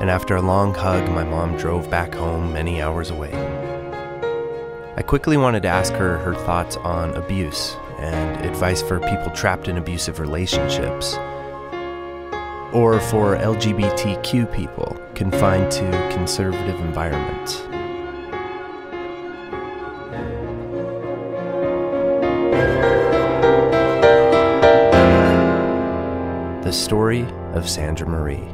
and after a long hug, my mom drove back home many hours away. I quickly wanted to ask her her thoughts on abuse and advice for people trapped in abusive relationships, or for LGBTQ people confined to conservative environments. The Story of Sandra Marie.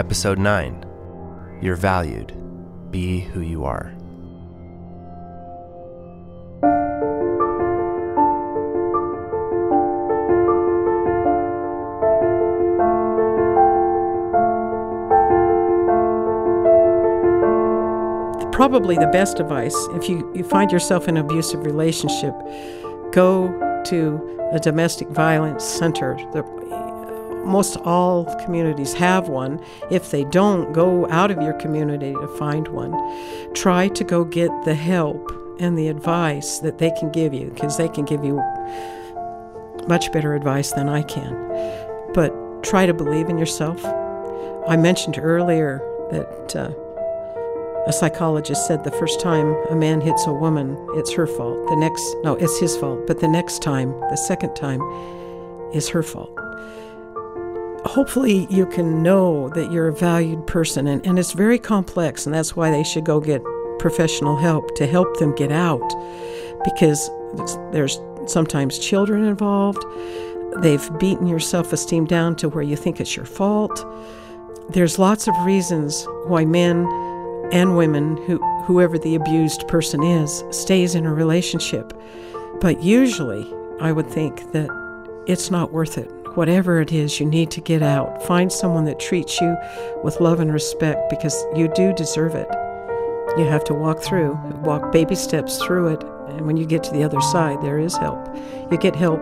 Episode 9 You're Valued. Be Who You Are. probably the best advice if you, you find yourself in an abusive relationship go to a domestic violence center most all communities have one if they don't go out of your community to find one try to go get the help and the advice that they can give you because they can give you much better advice than i can but try to believe in yourself i mentioned earlier that uh, a psychologist said the first time a man hits a woman, it's her fault. The next, no, it's his fault. But the next time, the second time, is her fault. Hopefully, you can know that you're a valued person, and, and it's very complex, and that's why they should go get professional help to help them get out because there's sometimes children involved. They've beaten your self esteem down to where you think it's your fault. There's lots of reasons why men and women, who, whoever the abused person is, stays in a relationship. But usually, I would think that it's not worth it. Whatever it is, you need to get out. Find someone that treats you with love and respect because you do deserve it. You have to walk through, walk baby steps through it. And when you get to the other side, there is help. You get help.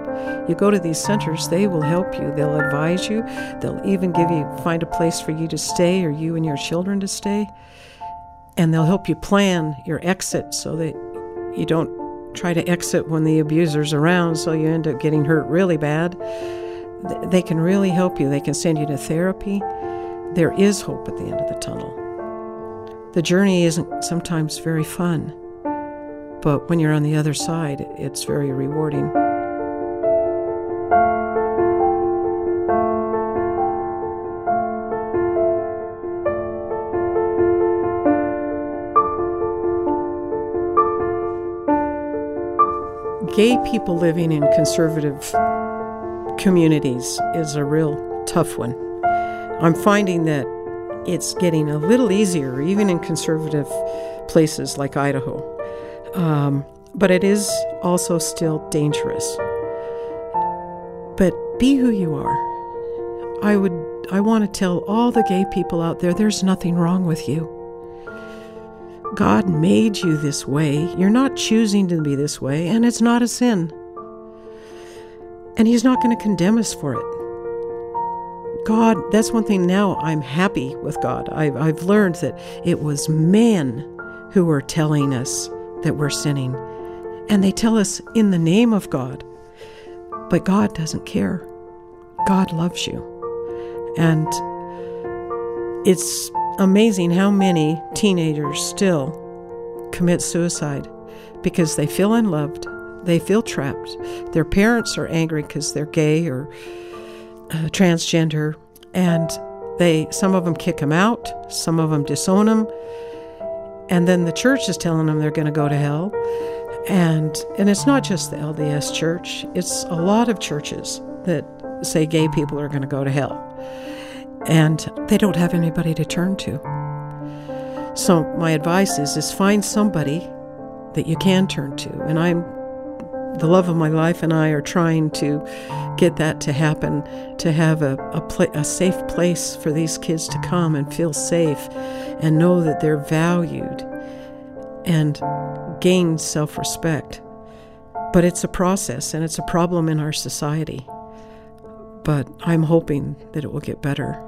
You go to these centers, they will help you. They'll advise you. They'll even give you, find a place for you to stay or you and your children to stay and they'll help you plan your exit so that you don't try to exit when the abuser's around so you end up getting hurt really bad. They can really help you. They can send you to therapy. There is hope at the end of the tunnel. The journey isn't sometimes very fun, but when you're on the other side, it's very rewarding. gay people living in conservative communities is a real tough one. I'm finding that it's getting a little easier, even in conservative places like Idaho. Um, but it is also still dangerous. But be who you are. I would I want to tell all the gay people out there there's nothing wrong with you. God made you this way. You're not choosing to be this way, and it's not a sin. And He's not going to condemn us for it. God, that's one thing now I'm happy with God. I've, I've learned that it was men who were telling us that we're sinning. And they tell us in the name of God. But God doesn't care. God loves you. And it's amazing how many teenagers still commit suicide because they feel unloved, they feel trapped. Their parents are angry because they're gay or uh, transgender, and they some of them kick them out, some of them disown them, and then the church is telling them they're going to go to hell. And and it's not just the LDS church; it's a lot of churches that say gay people are going to go to hell and they don't have anybody to turn to. So my advice is is find somebody that you can turn to. And I'm the love of my life and I are trying to get that to happen, to have a, a, a safe place for these kids to come and feel safe and know that they're valued and gain self respect. But it's a process and it's a problem in our society. But I'm hoping that it will get better.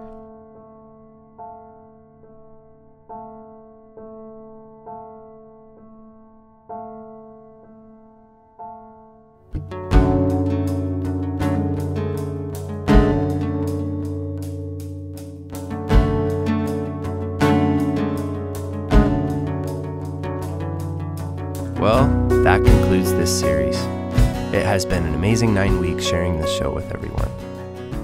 Has been an amazing nine weeks sharing this show with everyone.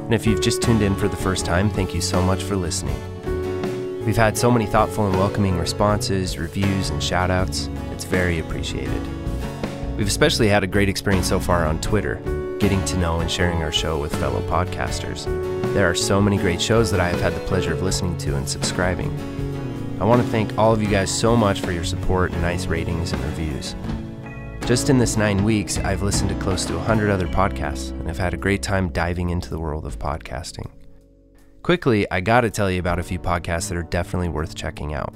And if you've just tuned in for the first time, thank you so much for listening. We've had so many thoughtful and welcoming responses, reviews, and shoutouts. It's very appreciated. We've especially had a great experience so far on Twitter, getting to know and sharing our show with fellow podcasters. There are so many great shows that I have had the pleasure of listening to and subscribing. I want to thank all of you guys so much for your support and nice ratings and reviews. Just in this nine weeks, I've listened to close to 100 other podcasts and have had a great time diving into the world of podcasting. Quickly, I gotta tell you about a few podcasts that are definitely worth checking out.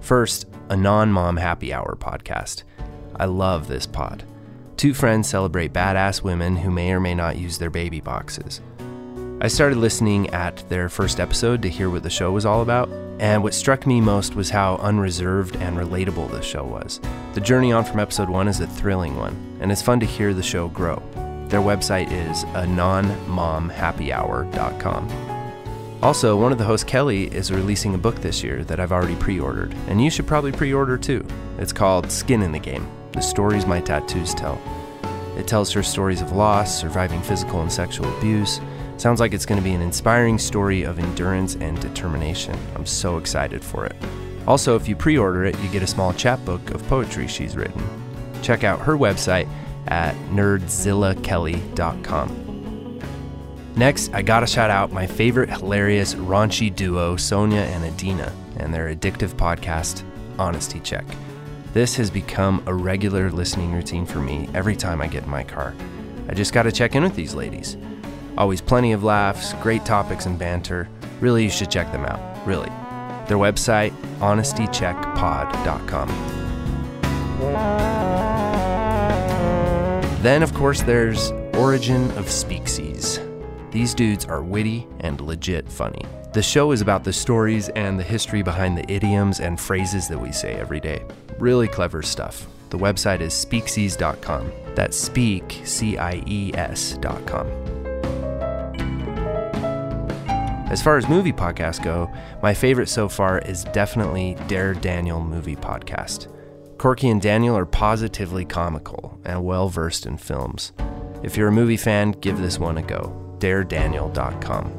First, a non mom happy hour podcast. I love this pod. Two friends celebrate badass women who may or may not use their baby boxes. I started listening at their first episode to hear what the show was all about, and what struck me most was how unreserved and relatable the show was. The journey on from episode one is a thrilling one, and it's fun to hear the show grow. Their website is a nonmomhappyhour.com. Also, one of the hosts, Kelly, is releasing a book this year that I've already pre ordered, and you should probably pre order too. It's called Skin in the Game The Stories My Tattoos Tell. It tells her stories of loss, surviving physical and sexual abuse, Sounds like it's going to be an inspiring story of endurance and determination. I'm so excited for it. Also, if you pre order it, you get a small chapbook of poetry she's written. Check out her website at nerdzillakelly.com. Next, I gotta shout out my favorite hilarious raunchy duo, Sonia and Adina, and their addictive podcast, Honesty Check. This has become a regular listening routine for me every time I get in my car. I just gotta check in with these ladies. Always plenty of laughs, great topics and banter. Really, you should check them out. Really. Their website, honestycheckpod.com. Then, of course, there's Origin of Speaksies. These dudes are witty and legit funny. The show is about the stories and the history behind the idioms and phrases that we say every day. Really clever stuff. The website is speaksies.com. That's speak, C I E S.com. As far as movie podcasts go, my favorite so far is definitely Dare Daniel Movie Podcast. Corky and Daniel are positively comical and well versed in films. If you're a movie fan, give this one a go. DareDaniel.com.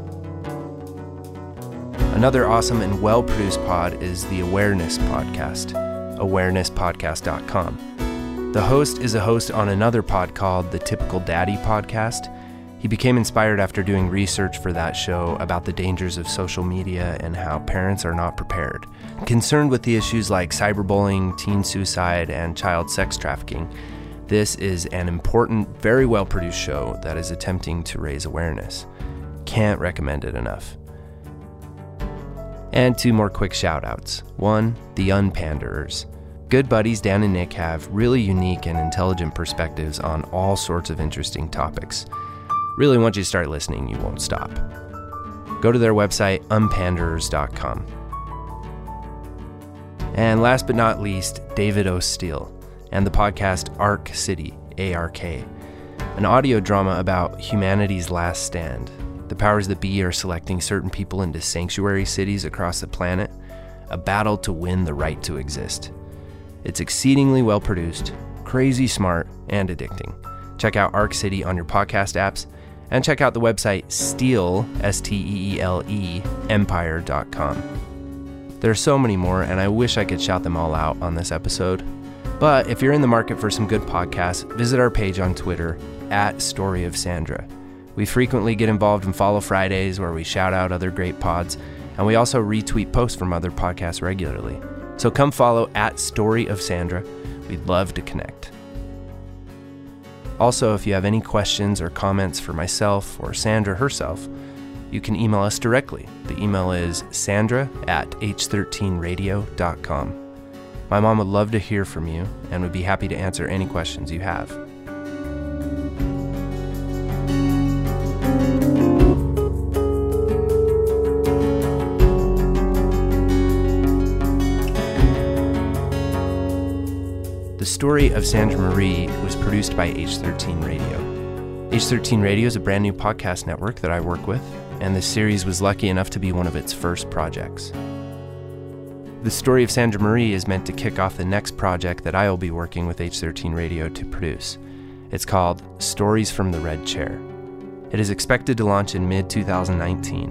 Another awesome and well produced pod is the Awareness Podcast, awarenesspodcast.com. The host is a host on another pod called the Typical Daddy Podcast he became inspired after doing research for that show about the dangers of social media and how parents are not prepared. Concerned with the issues like cyberbullying, teen suicide, and child sex trafficking, this is an important, very well produced show that is attempting to raise awareness. Can't recommend it enough. And two more quick shout outs. One, The Unpanderers. Good buddies Dan and Nick have really unique and intelligent perspectives on all sorts of interesting topics. Really, once you start listening, you won't stop. Go to their website, unpanderers.com. And last but not least, David O. Steele and the podcast Ark City, ARK, an audio drama about humanity's last stand. The powers that be are selecting certain people into sanctuary cities across the planet, a battle to win the right to exist. It's exceedingly well produced, crazy smart, and addicting. Check out Ark City on your podcast apps and check out the website steele, S T E E L E, empire.com. There are so many more, and I wish I could shout them all out on this episode. But if you're in the market for some good podcasts, visit our page on Twitter at Story of Sandra. We frequently get involved in Follow Fridays where we shout out other great pods, and we also retweet posts from other podcasts regularly. So come follow at Story of Sandra. We'd love to connect. Also, if you have any questions or comments for myself or Sandra herself, you can email us directly. The email is sandra at h13radio.com. My mom would love to hear from you and would be happy to answer any questions you have. The story of Sandra Marie produced by H13 Radio. H13 Radio is a brand new podcast network that I work with, and this series was lucky enough to be one of its first projects. The story of Sandra Marie is meant to kick off the next project that I will be working with H13 Radio to produce. It's called Stories from the Red Chair. It is expected to launch in mid 2019.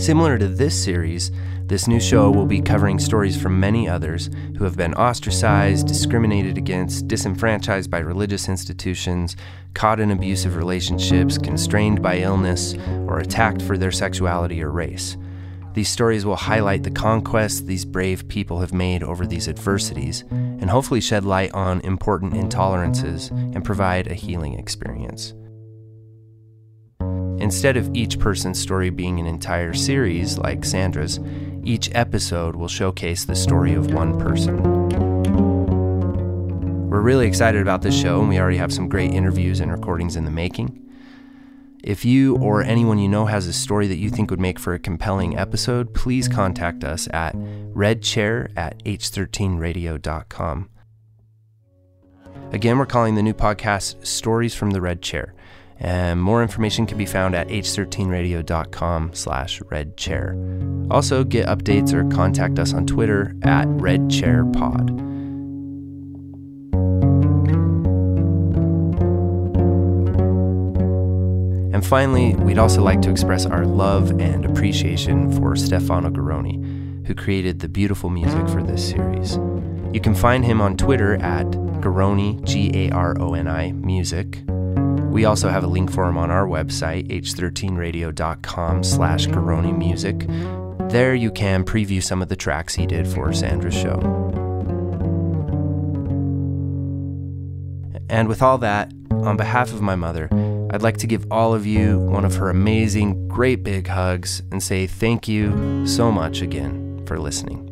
Similar to this series, this new show will be covering stories from many others who have been ostracized, discriminated against, disenfranchised by religious institutions, caught in abusive relationships, constrained by illness, or attacked for their sexuality or race. These stories will highlight the conquests these brave people have made over these adversities and hopefully shed light on important intolerances and provide a healing experience. Instead of each person's story being an entire series like Sandra's, each episode will showcase the story of one person. We're really excited about this show, and we already have some great interviews and recordings in the making. If you or anyone you know has a story that you think would make for a compelling episode, please contact us at redchair at h13radio.com. Again, we're calling the new podcast Stories from the Red Chair. And more information can be found at h13radio.com slash redchair. Also, get updates or contact us on Twitter at redchairpod. And finally, we'd also like to express our love and appreciation for Stefano Garoni, who created the beautiful music for this series. You can find him on Twitter at Garoni, G A R O N I, music. We also have a link for him on our website, h13radio.com slash Garoni music. There you can preview some of the tracks he did for Sandra's show. And with all that, on behalf of my mother, I'd like to give all of you one of her amazing, great big hugs and say thank you so much again for listening.